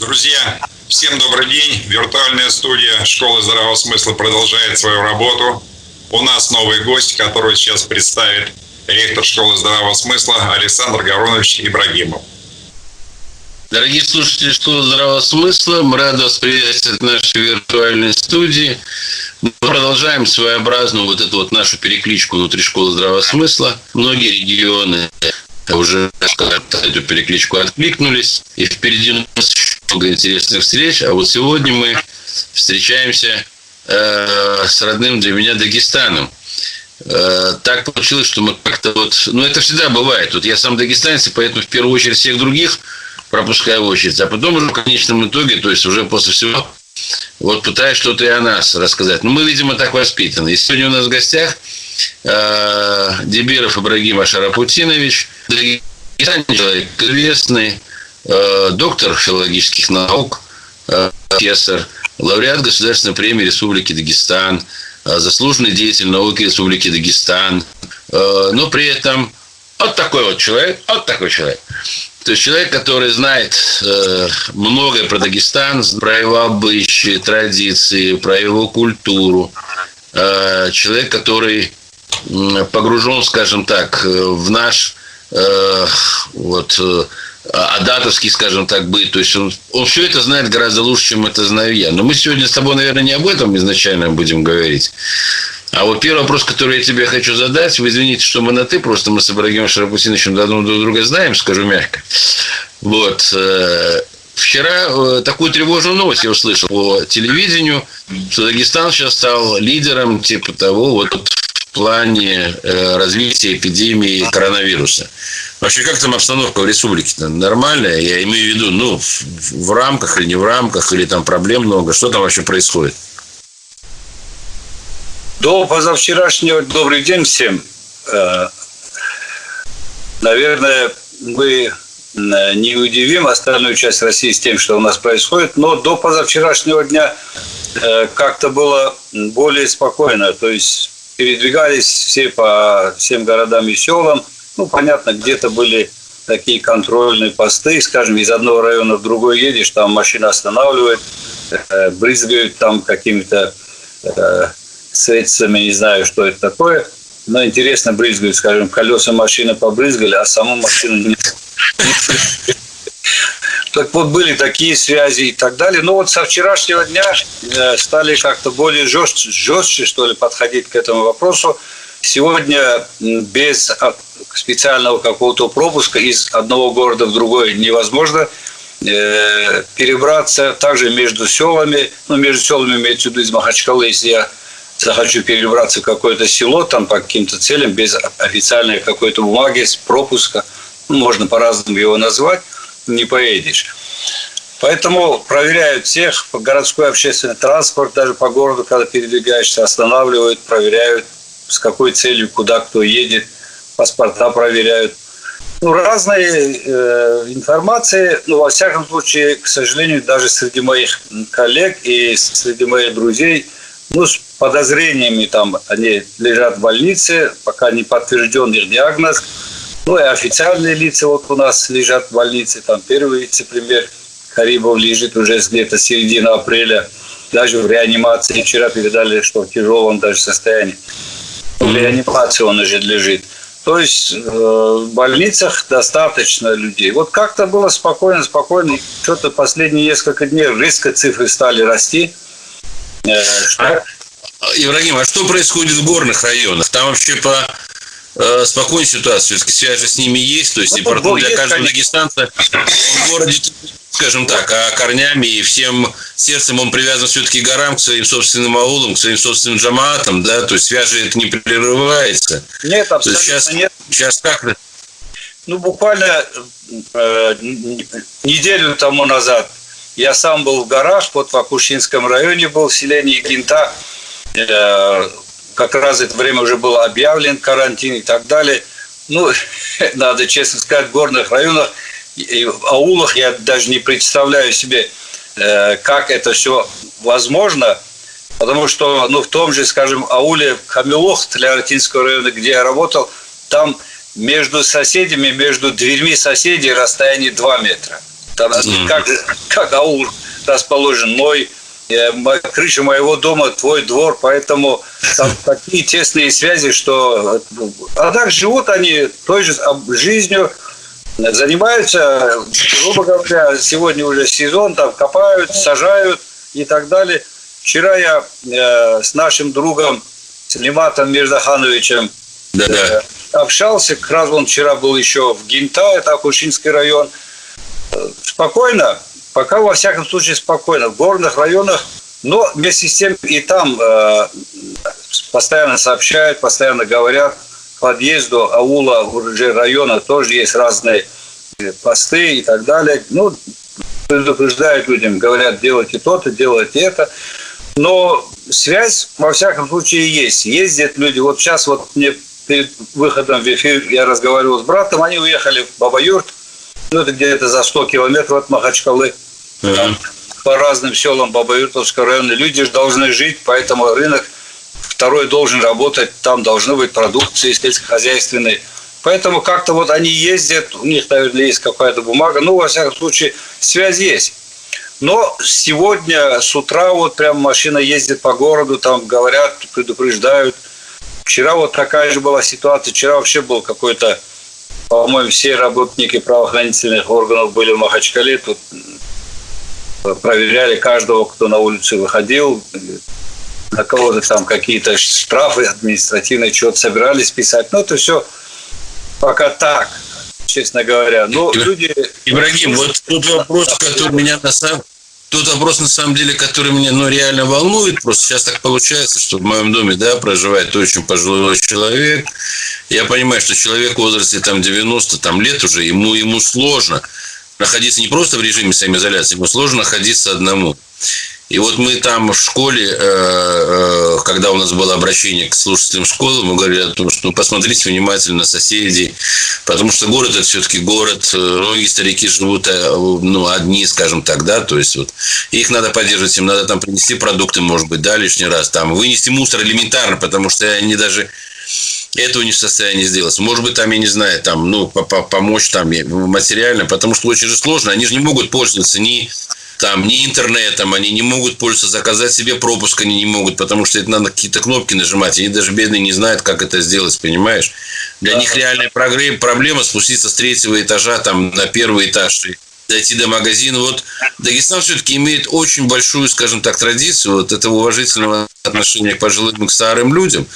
Друзья, всем добрый день. Виртуальная студия Школы здравого смысла продолжает свою работу. У нас новый гость, который сейчас представит ректор Школы здравого смысла Александр Гавронович Ибрагимов. Дорогие слушатели Школы здравого смысла, мы рады вас приветствовать в нашей виртуальной студии. Мы продолжаем своеобразную вот эту вот нашу перекличку внутри Школы здравого смысла. Многие регионы уже эту перекличку откликнулись. И впереди у нас много интересных встреч. А вот сегодня мы встречаемся э, с родным для меня Дагестаном. Э, так получилось, что мы как-то вот... Ну, это всегда бывает. Вот я сам дагестанец, и поэтому в первую очередь всех других пропускаю очередь. А потом уже в конечном итоге, то есть уже после всего, вот пытаюсь что-то и о нас рассказать. Ну, мы, видимо, так воспитаны. И сегодня у нас в гостях Дебиров Ибрагим Ашарапутинович, человек известный, Э, доктор филологических наук, э, профессор, лауреат Государственной премии Республики Дагестан, э, заслуженный деятель науки Республики Дагестан, но при этом вот такой вот человек, вот такой человек. То есть человек, который знает многое про Дагестан, про его обычаи, традиции, про его культуру. человек, который погружен, скажем так, в наш вот адатовский, скажем так, быть. То есть он, он все это знает гораздо лучше, чем это знаю я. Но мы сегодня с тобой, наверное, не об этом изначально будем говорить. А вот первый вопрос, который я тебе хочу задать, вы извините, что мы на «ты», просто мы с Ибрагимом Шарапусиновичем давно друг друга знаем, скажу мягко. Вот. Э, вчера э, такую тревожную новость я услышал по телевидению, что Дагестан сейчас стал лидером типа того, вот в плане э, развития эпидемии коронавируса. Вообще, как там обстановка в республике-то? Нормальная? Я имею в виду, ну, в, в рамках или не в рамках, или там проблем много? Что там вообще происходит? До позавчерашнего добрый день всем. Э, наверное, мы э, не удивим остальную часть России с тем, что у нас происходит, но до позавчерашнего дня как-то было более спокойно. То есть передвигались все по всем городам и селам – ну, понятно, где-то были такие контрольные посты, скажем, из одного района в другой едешь, там машина останавливает, э, брызгают там какими-то э, средствами, не знаю, что это такое, но интересно брызгают, скажем, колеса машины побрызгали, а саму машину не так вот, были такие связи и так далее. Но вот со вчерашнего дня э, стали как-то более жестче, жестче, что ли, подходить к этому вопросу. Сегодня без специального какого-то пропуска из одного города в другой невозможно э, перебраться также между селами, ну, между селами имеется в виду из Махачкалы, если я захочу перебраться в какое-то село, там по каким-то целям, без официальной какой-то бумаги, пропуска, ну, можно по-разному его назвать, не поедешь. Поэтому проверяют всех, городской общественный транспорт, даже по городу, когда передвигаешься, останавливают, проверяют, с какой целью, куда кто едет – паспорта проверяют. Ну, разные э, информации, но во всяком случае, к сожалению, даже среди моих коллег и среди моих друзей, ну, с подозрениями там они лежат в больнице, пока не подтвержден их диагноз. Ну, и официальные лица вот у нас лежат в больнице, там первый вице-премьер Карибов лежит уже где-то середина апреля, даже в реанимации. Вчера передали, что в тяжелом даже состоянии. В реанимации он уже лежит. То есть э, в больницах достаточно людей. Вот как-то было спокойно, спокойно. Что-то последние несколько дней резко цифры стали расти. Э, что... а, Ибрагим, а что происходит в горных районах? Там вообще по э, спокойной ситуации, все-таки связи с ними есть, то есть ну, и для каждого дагестанца в городе скажем так, а корнями и всем сердцем он привязан все-таки к горам, к своим собственным аулам, к своим собственным джамаатам, да, то есть свяжи это не прерывается. Нет, абсолютно сейчас, нет. Сейчас как Ну, буквально э, неделю тому назад я сам был в горах, вот в Акушинском районе был, в селении Гинта. Э, как раз это время уже был объявлен карантин и так далее. Ну, надо честно сказать, в горных районах – и в аулах я даже не представляю себе, э, как это все возможно, потому что ну, в том же, скажем, ауле Хамилох Тляртинского района, где я работал, там между соседями, между дверьми соседей расстояние 2 метра. там, mm. как, как аул расположен мой крыша моего дома, твой двор, поэтому там такие тесные связи, что... А так живут они той же жизнью, занимаются, грубо говоря, сегодня уже сезон, там копают, сажают и так далее. Вчера я э, с нашим другом, с Лиматом Мирзахановичем, да -да. Э, общался, как раз он вчера был еще в Гинта, это Акушинский район. Спокойно, пока во всяком случае спокойно. В горных районах, но вместе с тем и там э, постоянно сообщают, постоянно говорят, подъезду аула уже района тоже есть разные посты и так далее. Ну, предупреждают людям, говорят, делайте то-то, делайте это. Но связь, во всяком случае, есть. Ездят люди. Вот сейчас вот мне перед выходом в эфир я разговаривал с братом, они уехали в Бабаюрт, ну, это где-то за 100 километров от Махачкалы. Mm-hmm. по разным селам Бабаюртовского района люди же должны жить, поэтому рынок второй должен работать, там должны быть продукции сельскохозяйственные. Поэтому как-то вот они ездят, у них, наверное, есть какая-то бумага, ну, во всяком случае, связь есть. Но сегодня с утра вот прям машина ездит по городу, там говорят, предупреждают. Вчера вот такая же была ситуация. Вчера вообще был какой-то, по-моему, все работники правоохранительных органов были в Махачкале. Тут проверяли каждого, кто на улицу выходил. На кого-то там какие-то штрафы административные, что-то собирались писать. Ну, это все пока так честно говоря. Но люди... Ибрагим, вот тот вопрос, который меня на самом тот вопрос, на самом деле, который меня ну, реально волнует, просто сейчас так получается, что в моем доме да, проживает очень пожилой человек. Я понимаю, что человек в возрасте там, 90 там, лет уже, ему, ему сложно находиться не просто в режиме самоизоляции, ему сложно находиться одному. И вот мы там в школе, э, э, когда у нас было обращение к слушателям школы, мы говорили о том, что ну, посмотрите внимательно на соседей, потому что город это все-таки город, э, многие старики живут ну, одни, скажем так, да, то есть вот их надо поддерживать, им надо там принести продукты, может быть, да, лишний раз, там вынести мусор элементарно, потому что они даже этого не в состоянии сделать. Может быть, там, я не знаю, там, ну, помочь там материально, потому что очень же сложно. Они же не могут пользоваться ни там ни интернетом, они не могут пользоваться, заказать себе пропуск они не могут, потому что это надо какие-то кнопки нажимать. Они даже бедные не знают, как это сделать, понимаешь? Для них реальная проблема спуститься с третьего этажа там на первый этаж и дойти до магазина. Вот Дагестан все-таки имеет очень большую, скажем так, традицию вот этого уважительного отношения к пожилым и к старым людям.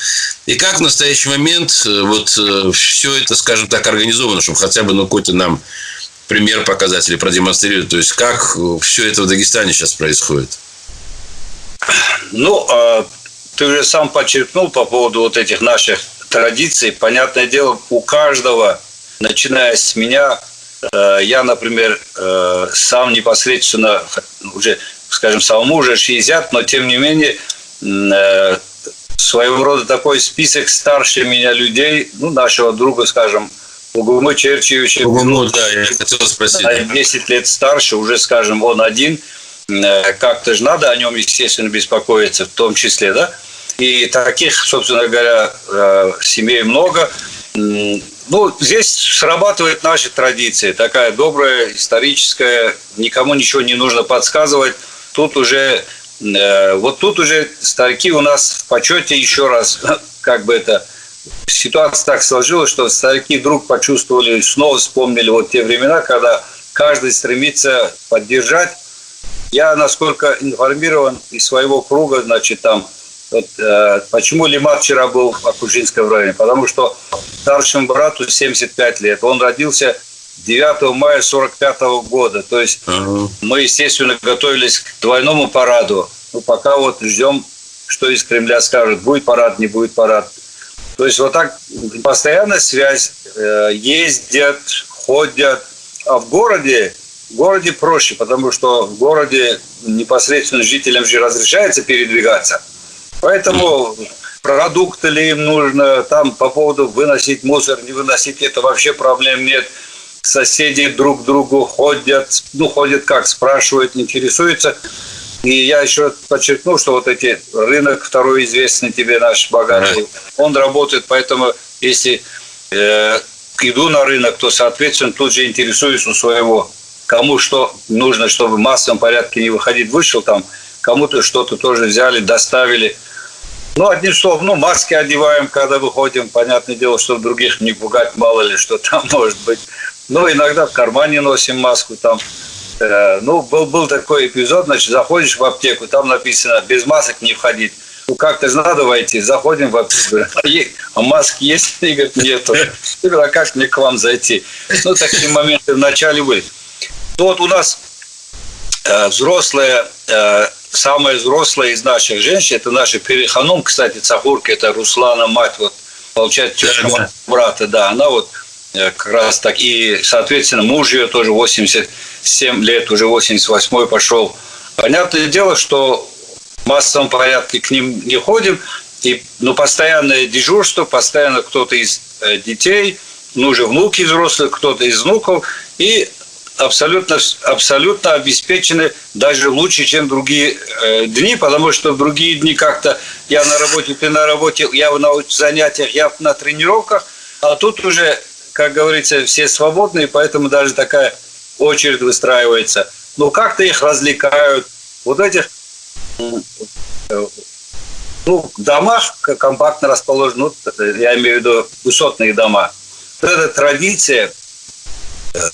И как в настоящий момент э, вот э, все это, скажем так, организовано, чтобы хотя бы ну, какой-то нам пример показать или продемонстрировать? То есть, как все это в Дагестане сейчас происходит? Ну, а, ты уже сам подчеркнул по поводу вот этих наших традиций. Понятное дело, у каждого, начиная с меня, э, я, например, э, сам непосредственно, уже, скажем, самому уже 60, но тем не менее, э, своего рода такой список старше меня людей, ну, нашего друга, скажем, Угумы Черчевича. Угуму, да, я хотел спросить. 10 лет старше, уже, скажем, он один. Э, как-то же надо о нем, естественно, беспокоиться, в том числе, да? И таких, собственно говоря, э, семей много. Ну, здесь срабатывает наша традиция, такая добрая, историческая, никому ничего не нужно подсказывать. Тут уже, э, вот тут уже старики у нас в почете еще раз, как бы это ситуация так сложилась, что старики вдруг почувствовали, снова вспомнили вот те времена, когда каждый стремится поддержать. Я, насколько информирован из своего круга, значит, там, вот, э, почему Лимат вчера был в Акушинском районе? Потому что старшему брату 75 лет. Он родился 9 мая 45 года. То есть uh-huh. мы, естественно, готовились к двойному параду. Ну, пока вот ждем, что из Кремля скажут, будет парад, не будет парад. То есть вот так постоянная связь, э, ездят, ходят. А в городе, в городе проще, потому что в городе непосредственно жителям же разрешается передвигаться. Поэтому продукты ли им нужно, там по поводу выносить мусор, не выносить, это вообще проблем нет. Соседи друг к другу ходят, ну ходят как, спрашивают, интересуются. И я еще подчеркну, что вот эти рынок второй известный тебе наш богатый, он работает, поэтому если э, иду на рынок, то, соответственно, тут же интересуюсь у своего кому что нужно, чтобы в массовом порядке не выходить, вышел там, кому-то что-то тоже взяли, доставили. Ну, одним словом, ну, маски одеваем, когда выходим. Понятное дело, чтобы других не пугать, мало ли, что там может быть. Ну, иногда в кармане носим маску там. Э, ну, был, был такой эпизод, значит, заходишь в аптеку, там написано, без масок не входить. Ну, как-то же надо войти. Заходим в аптеку. А маски есть? И говорят, нету. Я говорю, а как мне к вам зайти? Ну, такие моменты вначале были. Ну, вот у нас э, взрослые, э, самая взрослая из наших женщин, это наша Переханум, кстати, Цахурка, это Руслана, мать, вот, получается, тетка брата, да, она вот э, как раз так, и, соответственно, муж ее тоже 87 лет, уже 88 пошел. Понятное дело, что в массовом порядке к ним не ходим, и, ну, постоянное дежурство, постоянно кто-то из э, детей, ну, уже внуки взрослые, кто-то из внуков, и абсолютно, абсолютно обеспечены даже лучше, чем другие э, дни, потому что в другие дни как-то я на работе, ты на работе, я на занятиях, я на тренировках, а тут уже, как говорится, все свободные, поэтому даже такая очередь выстраивается. Ну, как-то их развлекают. Вот этих э, ну, домах компактно расположены, ну, я имею в виду высотные дома. Вот эта традиция –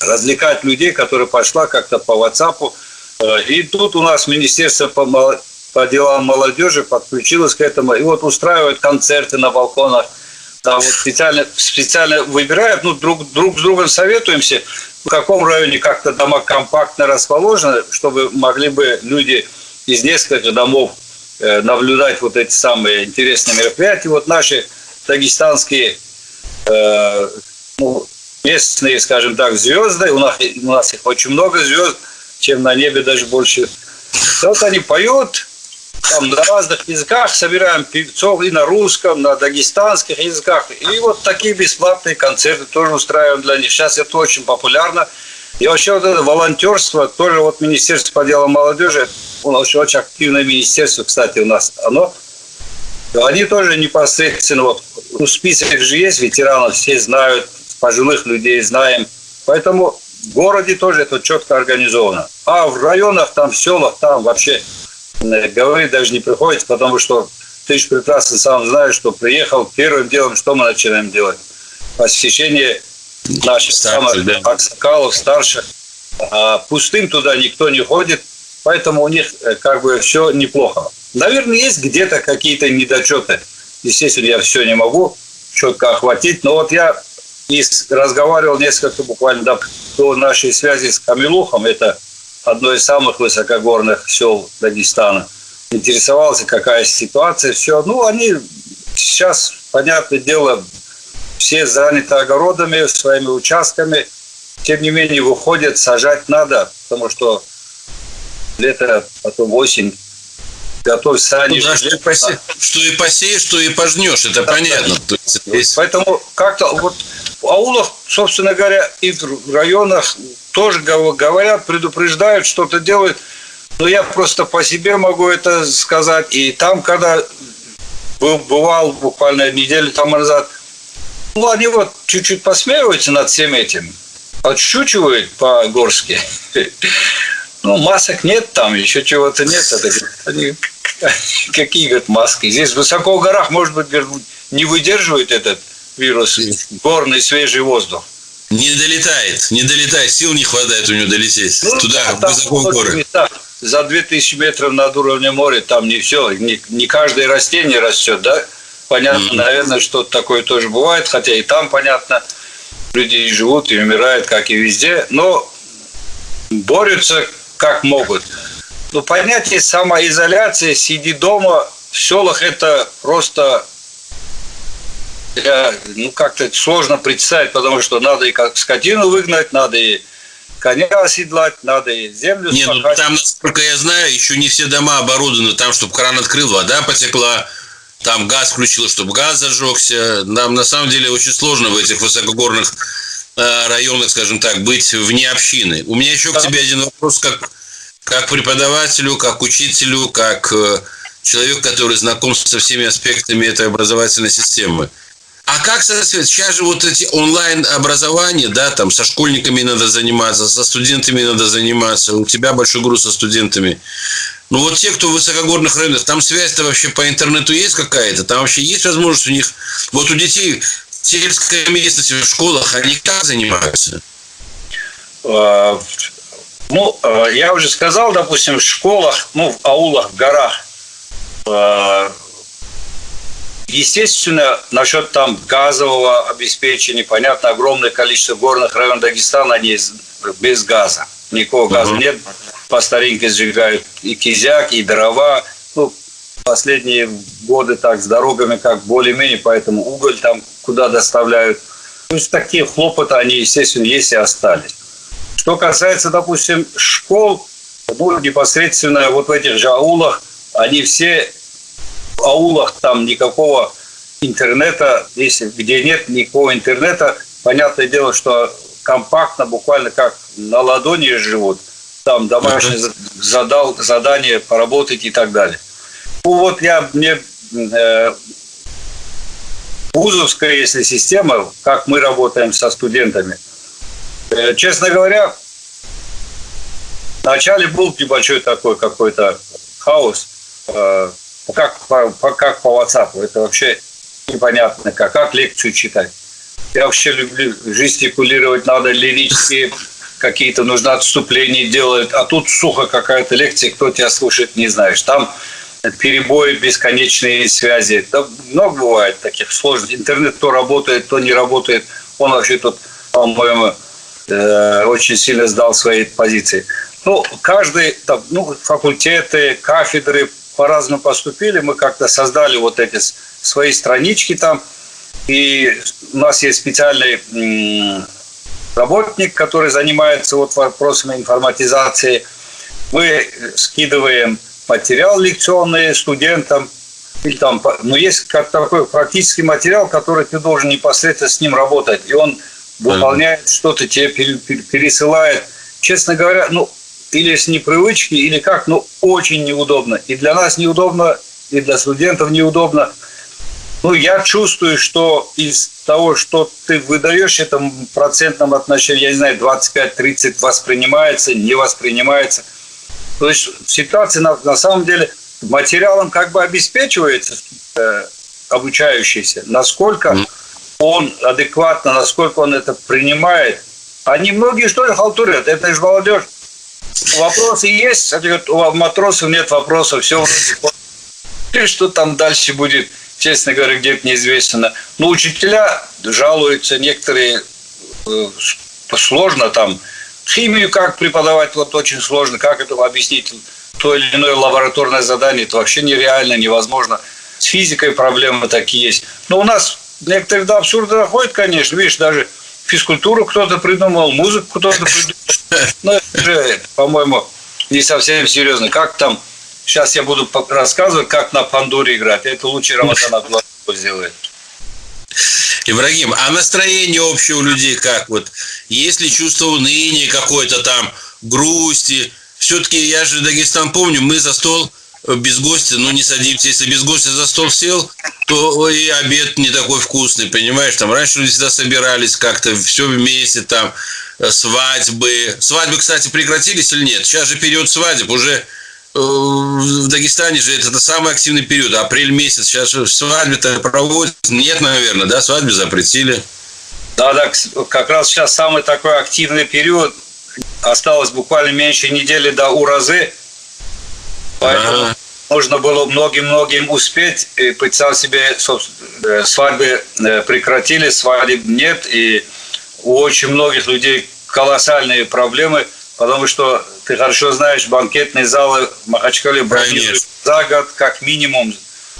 развлекать людей, которые пошла как-то по WhatsApp. Э, и тут у нас Министерство по, по делам молодежи подключилось к этому. И вот устраивают концерты на балконах. Да, вот специально, специально выбирают, ну, друг, друг с другом советуемся, в каком районе как-то дома компактно расположены, чтобы могли бы люди из нескольких домов э, наблюдать вот эти самые интересные мероприятия. Вот наши дагестанские э, ну, местные, скажем так, звезды. У нас, у нас их очень много звезд, чем на небе даже больше. Вот они поют, там на разных языках собираем певцов и на русском, на дагестанских языках. И вот такие бесплатные концерты тоже устраиваем для них. Сейчас это очень популярно. И вообще вот это волонтерство, тоже вот Министерство по делам молодежи, у нас очень активное министерство, кстати, у нас оно, они тоже непосредственно, вот ну, список же есть, ветеранов все знают, пожилых людей знаем. Поэтому в городе тоже это четко организовано. А в районах, там, в селах, там вообще говорить даже не приходится, потому что ты же прекрасно сам знаешь, что приехал, первым делом что мы начинаем делать? Посещение наших самых да. аксакалов, старших. А пустым туда никто не ходит, поэтому у них э, как бы все неплохо. Наверное, есть где-то какие-то недочеты. Естественно, я все не могу четко охватить, но вот я и разговаривал несколько буквально до, до нашей связи с Камилухом, это одно из самых высокогорных сел Дагестана. Интересовался, какая ситуация, все. Ну, они сейчас, понятное дело, все заняты огородами, своими участками. Тем не менее, выходят, сажать надо, потому что лето, потом осень, готовь сани. Ну, да, что, посе... что и посеешь, что и пожнешь, это да, понятно. Да. Есть... Поэтому как-то вот в аулах, собственно говоря, и в районах тоже говорят, предупреждают, что-то делают. Но я просто по себе могу это сказать. И там, когда был, бывал буквально неделю тому назад, ну, они вот чуть-чуть посмеиваются над всем этим. Отшучивают по-горски. Ну, масок нет там, еще чего-то нет. Это, они, какие, говорят, маски? Здесь высоко в горах, может быть, не выдерживает этот вирус, горный свежий воздух. Не долетает, не долетает, сил не хватает у него долететь ну, туда, да, высоко в горы. За 2000 метров над уровнем моря там не все, не, не каждое растение растет, да? Понятно, mm-hmm. наверное, что-то такое тоже бывает, хотя и там, понятно, люди и живут, и умирают, как и везде, но борются как могут. Но понятие самоизоляции, сиди дома в селах, это просто я, ну, как-то сложно представить, потому что надо и как скотину выгнать, надо и коня оседлать, надо и землю Не, ну там, насколько я знаю, еще не все дома оборудованы там, чтобы кран открыл, вода потекла, там газ включил, чтобы газ зажегся. Нам на самом деле очень сложно в этих высокогорных э, районах, скажем так, быть вне общины. У меня еще да. к тебе один вопрос, как, как преподавателю, как учителю, как э, человек, который знаком со всеми аспектами этой образовательной системы. А как сейчас же вот эти онлайн образования, да, там со школьниками надо заниматься, со студентами надо заниматься, у тебя большой груз со студентами. Ну вот те, кто в высокогорных районах, там связь-то вообще по интернету есть какая-то? Там вообще есть возможность у них... Вот у детей в сельской местности, в школах, они как занимаются? А, ну, а, я уже сказал, допустим, в школах, ну, в аулах, в горах, а, Естественно, насчет там газового обеспечения, понятно, огромное количество горных районов Дагестана, они без газа. Никакого газа нет. По старинке сжигают и кизяк, и дрова. Ну, последние годы так с дорогами как более-менее, поэтому уголь там куда доставляют. То есть такие хлопоты, они, естественно, есть и остались. Что касается, допустим, школ, ну, непосредственно вот в этих же аулах, они все аулах там никакого интернета, если где нет никакого интернета, понятное дело, что компактно, буквально как на ладони живут. Там домашнее задал задание поработать и так далее. Ну вот я мне э, вузовская, если система, как мы работаем со студентами. Э, честно говоря, вначале был небольшой такой какой-то хаос. Э, как, как по WhatsApp. Это вообще непонятно, как, как лекцию читать. Я вообще люблю жестикулировать, надо лирические какие-то нужно отступления делать, а тут сухо какая-то лекция, кто тебя слушает, не знаешь. Там перебои, бесконечные связи. Да, много бывает таких сложных. Интернет то работает, то не работает. Он вообще тут, по-моему, э, очень сильно сдал свои позиции. Ну, каждый, там, ну, факультеты, кафедры по-разному поступили. Мы как-то создали вот эти свои странички там. И у нас есть специальный работник, который занимается вот вопросами информатизации. Мы скидываем материал лекционный студентам, или там, ну, есть как такой практический материал, который ты должен непосредственно с ним работать, и он выполняет что-то, тебе пересылает. Честно говоря, ну, или с непривычки, или как, ну, очень неудобно. И для нас неудобно, и для студентов неудобно. Ну, я чувствую, что из того, что ты выдаешь, это процентном отношении, я не знаю, 25-30 воспринимается, не воспринимается. То есть ситуация на, на самом деле материалом как бы обеспечивается э, обучающийся, насколько он адекватно, насколько он это принимает. А немногие что ли халтурят, это же молодежь Вопросы есть, у матросов нет вопросов, все что там дальше будет, честно говоря, где-то неизвестно. Но учителя жалуются, некоторые э, сложно там. Химию как преподавать, вот очень сложно. Как это объяснить то или иное лабораторное задание, это вообще нереально, невозможно. С физикой проблемы такие есть. Но у нас некоторые до абсурда доходят, конечно. Видишь, даже физкультуру кто-то придумал, музыку кто-то придумал. Ну, это по-моему, не совсем серьезно. Как там, сейчас я буду рассказывать, как на пандуре играть. Это лучше Рамадан Абдуллахов сделает. Ибрагим, а настроение общее у людей как? Вот есть ли чувство уныния какой-то там, грусти? Все-таки я же Дагестан помню, мы за стол без гостя, ну не садимся. Если без гостя за стол сел, то и обед не такой вкусный, понимаешь? Там раньше люди всегда собирались как-то все вместе, там э, свадьбы. Свадьбы, кстати, прекратились или нет? Сейчас же период свадеб уже э, в Дагестане же это самый активный период, апрель месяц. Сейчас свадьбы-то проводят. Нет, наверное, да, свадьбы запретили. Да, да, как раз сейчас самый такой активный период. Осталось буквально меньше недели до Уразы. Поэтому а нужно было многим-многим успеть. И представь себе, э, свадьбы э, прекратили, свадеб нет. И у очень многих людей колоссальные проблемы, потому что ты хорошо знаешь, банкетные залы в Махачкале бронируют за год как минимум.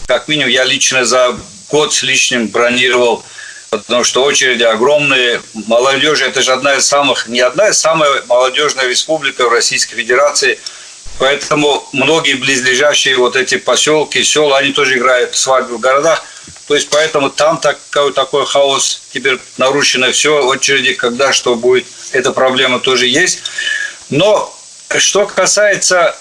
Как минимум я лично за год с лишним бронировал потому что очереди огромные. Молодежь – это же одна из самых, не одна из самых молодежная республика в Российской Федерации – Поэтому многие близлежащие вот эти поселки, села, они тоже играют свадьбы в городах. То есть поэтому там такой, такой хаос, теперь нарушено все, очереди, когда что будет, эта проблема тоже есть. Но что касается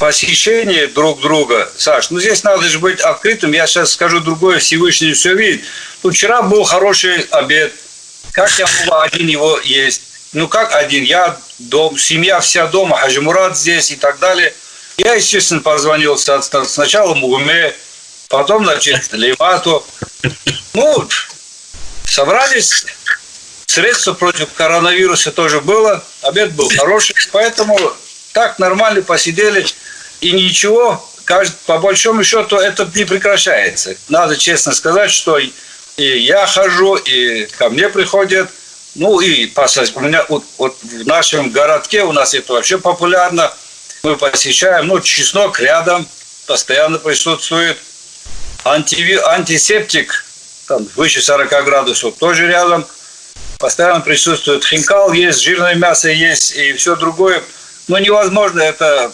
посещение друг друга, Саш, ну здесь надо же быть открытым. Я сейчас скажу другое, Всевышний все видит. Ну, вчера был хороший обед. Как я могу один его есть? Ну, как один? Я, дом, семья вся дома, Хажимурат здесь и так далее. Я, естественно, позвонил сначала Мугуме, потом, значит, Левату. Ну, собрались, средства против коронавируса тоже было, обед был хороший, поэтому так нормально посидели, и ничего, по большому счету, это не прекращается. Надо честно сказать, что и я хожу, и ко мне приходят, ну и у меня вот, вот в нашем городке у нас это вообще популярно. Мы посещаем, ну, чеснок рядом постоянно присутствует. Антиви, антисептик, там выше 40 градусов, тоже рядом. Постоянно присутствует хинкал, есть жирное мясо, есть и все другое. Но невозможно это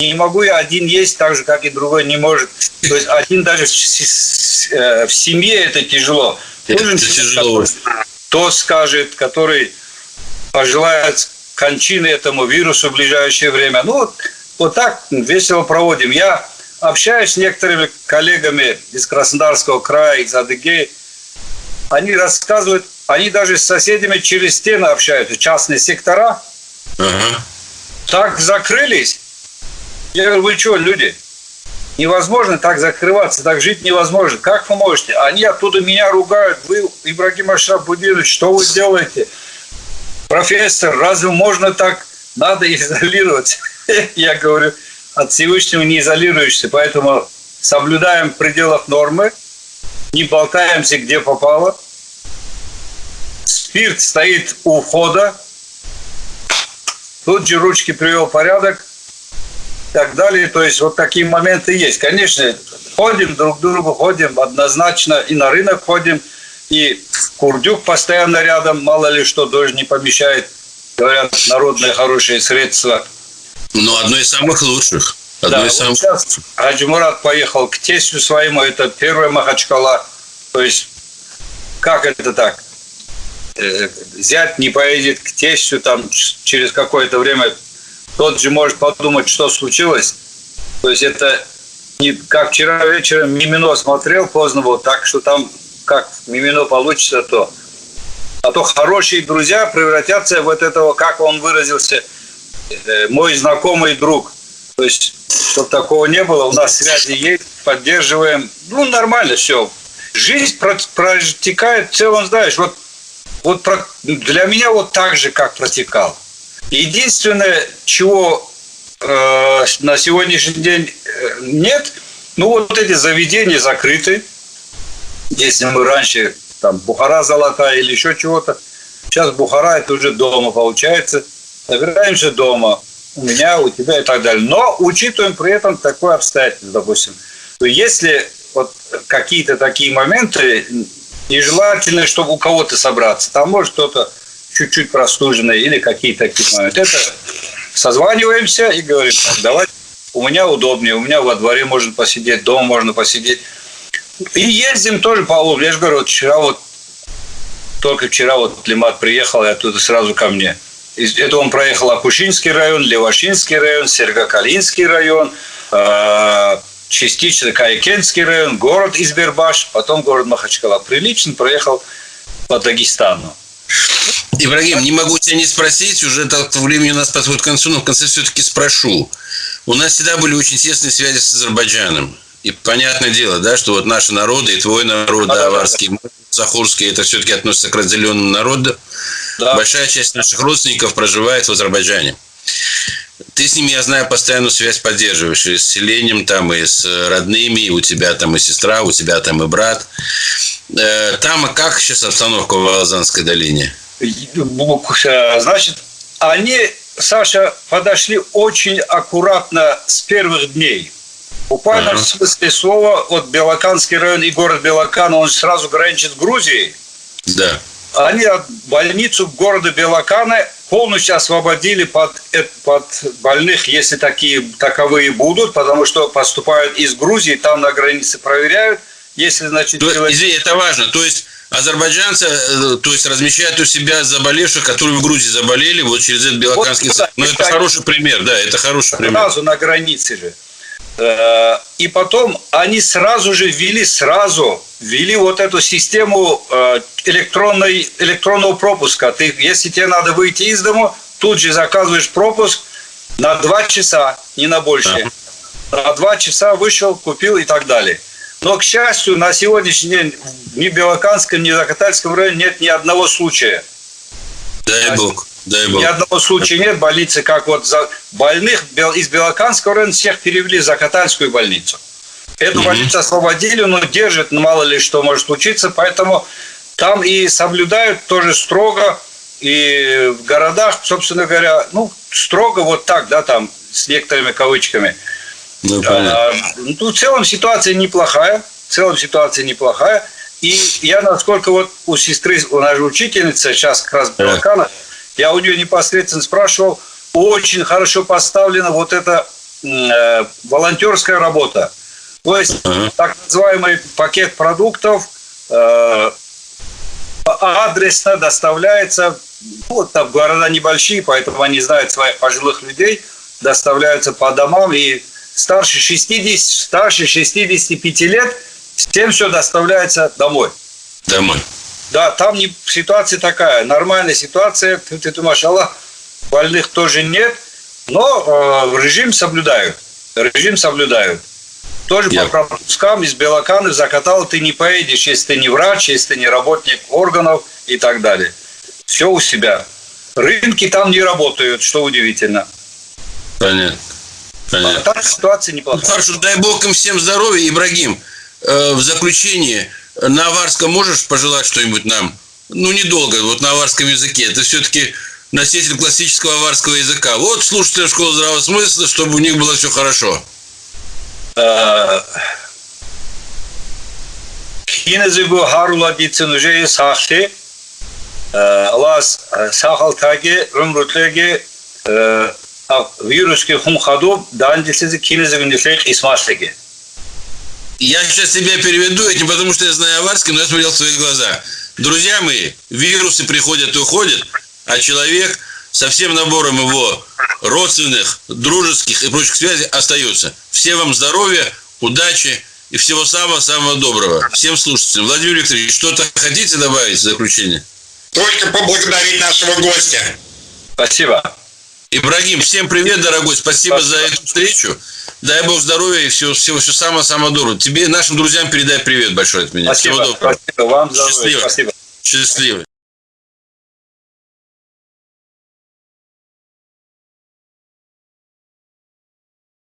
не могу я один есть так же, как и другой не может. То есть один даже в, э, в семье это тяжело. Нужен это тяжело. То скажет, который пожелает кончины этому вирусу в ближайшее время. Ну, вот, вот так весело проводим. Я общаюсь с некоторыми коллегами из Краснодарского края, из Адыгеи. Они рассказывают, они даже с соседями через стены общаются, частные сектора. Ага. Так закрылись, я говорю, вы что, люди? Невозможно так закрываться, так жить невозможно. Как вы можете? Они оттуда меня ругают. Вы, Ибрагим Ашрафбудинович, что вы делаете? Профессор, разве можно так? Надо изолировать. Я говорю, от Всевышнего не изолируешься, поэтому соблюдаем в пределах нормы, не болтаемся, где попало. Спирт стоит у входа. Тут же ручки привел порядок так далее. То есть вот такие моменты есть. Конечно, ходим друг к другу, ходим однозначно и на рынок ходим, и курдюк постоянно рядом, мало ли что, дождь не помещает. Говорят, народные хорошие средства. Ну, одно из самых лучших. Одно да, из самых... вот сейчас Хаджимурат поехал к тестю своему, это первая Махачкала. То есть, как это так? Э, зять не поедет к тестю там через какое-то время тот же может подумать, что случилось. То есть это не как вчера вечером Мимино смотрел поздно, вот так что там как Мимино получится, то а то хорошие друзья превратятся вот этого, как он выразился, э, мой знакомый друг. То есть, чтобы такого не было, у нас связи есть, поддерживаем. Ну, нормально все. Жизнь протекает в целом, знаешь, вот, вот для меня вот так же, как протекал. Единственное, чего э, на сегодняшний день э, нет, ну вот эти заведения закрыты. Если мы раньше там Бухара золотая или еще чего-то, сейчас Бухара это уже дома получается. Собираемся дома, у меня, у тебя и так далее. Но учитываем при этом такое обстоятельство, допустим. То если вот какие-то такие моменты, нежелательно, чтобы у кого-то собраться. Там может кто-то чуть-чуть простуженные или какие-то такие моменты. Это созваниваемся и говорим, давай, у меня удобнее, у меня во дворе можно посидеть, дома можно посидеть. И ездим тоже по улице. Я же говорю, вот вчера вот, только вчера вот Лимат приехал, и оттуда сразу ко мне. Это он проехал Акушинский район, Левашинский район, Сергокалинский район, а, частично Кайкенский район, город Избербаш, потом город Махачкала. Прилично проехал по Дагестану. Ибрагим, не могу тебя не спросить, уже так времени у нас подходит к концу, но в конце все-таки спрошу. У нас всегда были очень тесные связи с Азербайджаном. И понятное дело, да, что вот наши народы, и твой народ, да, аварский, Захурский, это все-таки относится к разделенному народу. Да. Большая часть наших родственников проживает в Азербайджане. Ты с ними, я знаю, постоянную связь поддерживаешь. И с селением, там, и с родными, и у тебя там и сестра, у тебя там и брат. Э, там как сейчас обстановка в Алазанской долине? Значит, они, Саша, подошли очень аккуратно с первых дней. Буквально ага. в смысле слова, вот Белоканский район и город Белокан, он сразу граничит с Грузией. Да. Они от больницу города Белокана полностью освободили под, под больных, если такие таковые будут, потому что поступают из Грузии, там на границе проверяют. Если, значит, То, человек... Извини, это важно. То есть азербайджанцы, э, то есть размещают у себя заболевших, которые в Грузии заболели, вот через этот Белоканский вот. Ну, это хороший пример, да, это хороший пример. Сразу на границе же. Э, и потом они сразу же ввели, сразу ввели вот эту систему э, электронной, электронного пропуска. Ты, если тебе надо выйти из дома, тут же заказываешь пропуск на два часа, не на больше. На два часа вышел, купил и так далее. Но, к счастью, на сегодняшний день ни в Белоканском, ни в Закатальском районе нет ни одного случая. Дай Бог. Дай Бог. Ни одного случая нет больницы, как вот за больных из Белоканского района всех перевели в Закатальскую больницу. Эту угу. больницу освободили, но держат, ну, мало ли что может случиться, поэтому там и соблюдают тоже строго, и в городах, собственно говоря, ну, строго вот так, да, там, с некоторыми кавычками – ну, а, ну, в целом ситуация неплохая. В целом ситуация неплохая. И я, насколько вот у сестры, у нашей учительницы, сейчас как раз Балкана, я у нее непосредственно спрашивал, очень хорошо поставлена вот эта э, волонтерская работа. То есть uh-huh. так называемый пакет продуктов э, адресно доставляется, ну, вот там города небольшие, поэтому они знают своих пожилых людей, доставляются по домам и старше 60, старше 65 лет, всем все доставляется домой. Домой. Да, там не, ситуация такая, нормальная ситуация, ты, ты думаешь, Аллах, больных тоже нет, но э, режим соблюдают, режим соблюдают. Тоже Я... по пропускам из Белоканы закатал ты не поедешь, если ты не врач, если ты не работник органов и так далее. Все у себя. Рынки там не работают, что удивительно. Понятно. Понятно. Так ситуация неплохая. Хорошо, дай бог им всем здоровья. Ибрагим, в заключение, на можешь пожелать что-нибудь нам? Ну, недолго, вот на аварском языке. Это все-таки носитель классического аварского языка. Вот слушатели школы здравого смысла, чтобы у них было все хорошо. Кинезигундислек исмаслиги. Я сейчас тебя переведу, это не потому что я знаю аварский, но я смотрел в свои глаза. Друзья мои, вирусы приходят и уходят, а человек со всем набором его родственных, дружеских и прочих связей остается. Всем вам здоровья, удачи и всего самого-самого доброго. Всем слушателям. Владимир Викторович, что-то хотите добавить в заключение? Только поблагодарить нашего гостя. Спасибо. Ибрагим, всем привет, дорогой. Спасибо, Спасибо. за эту встречу. Дай Бог здоровья и всего, всего, всего самого-самого доброго. Тебе, нашим друзьям передай привет большой от меня. Спасибо. Всего доброго. Спасибо вам. Счастливо. Спасибо. Счастливо.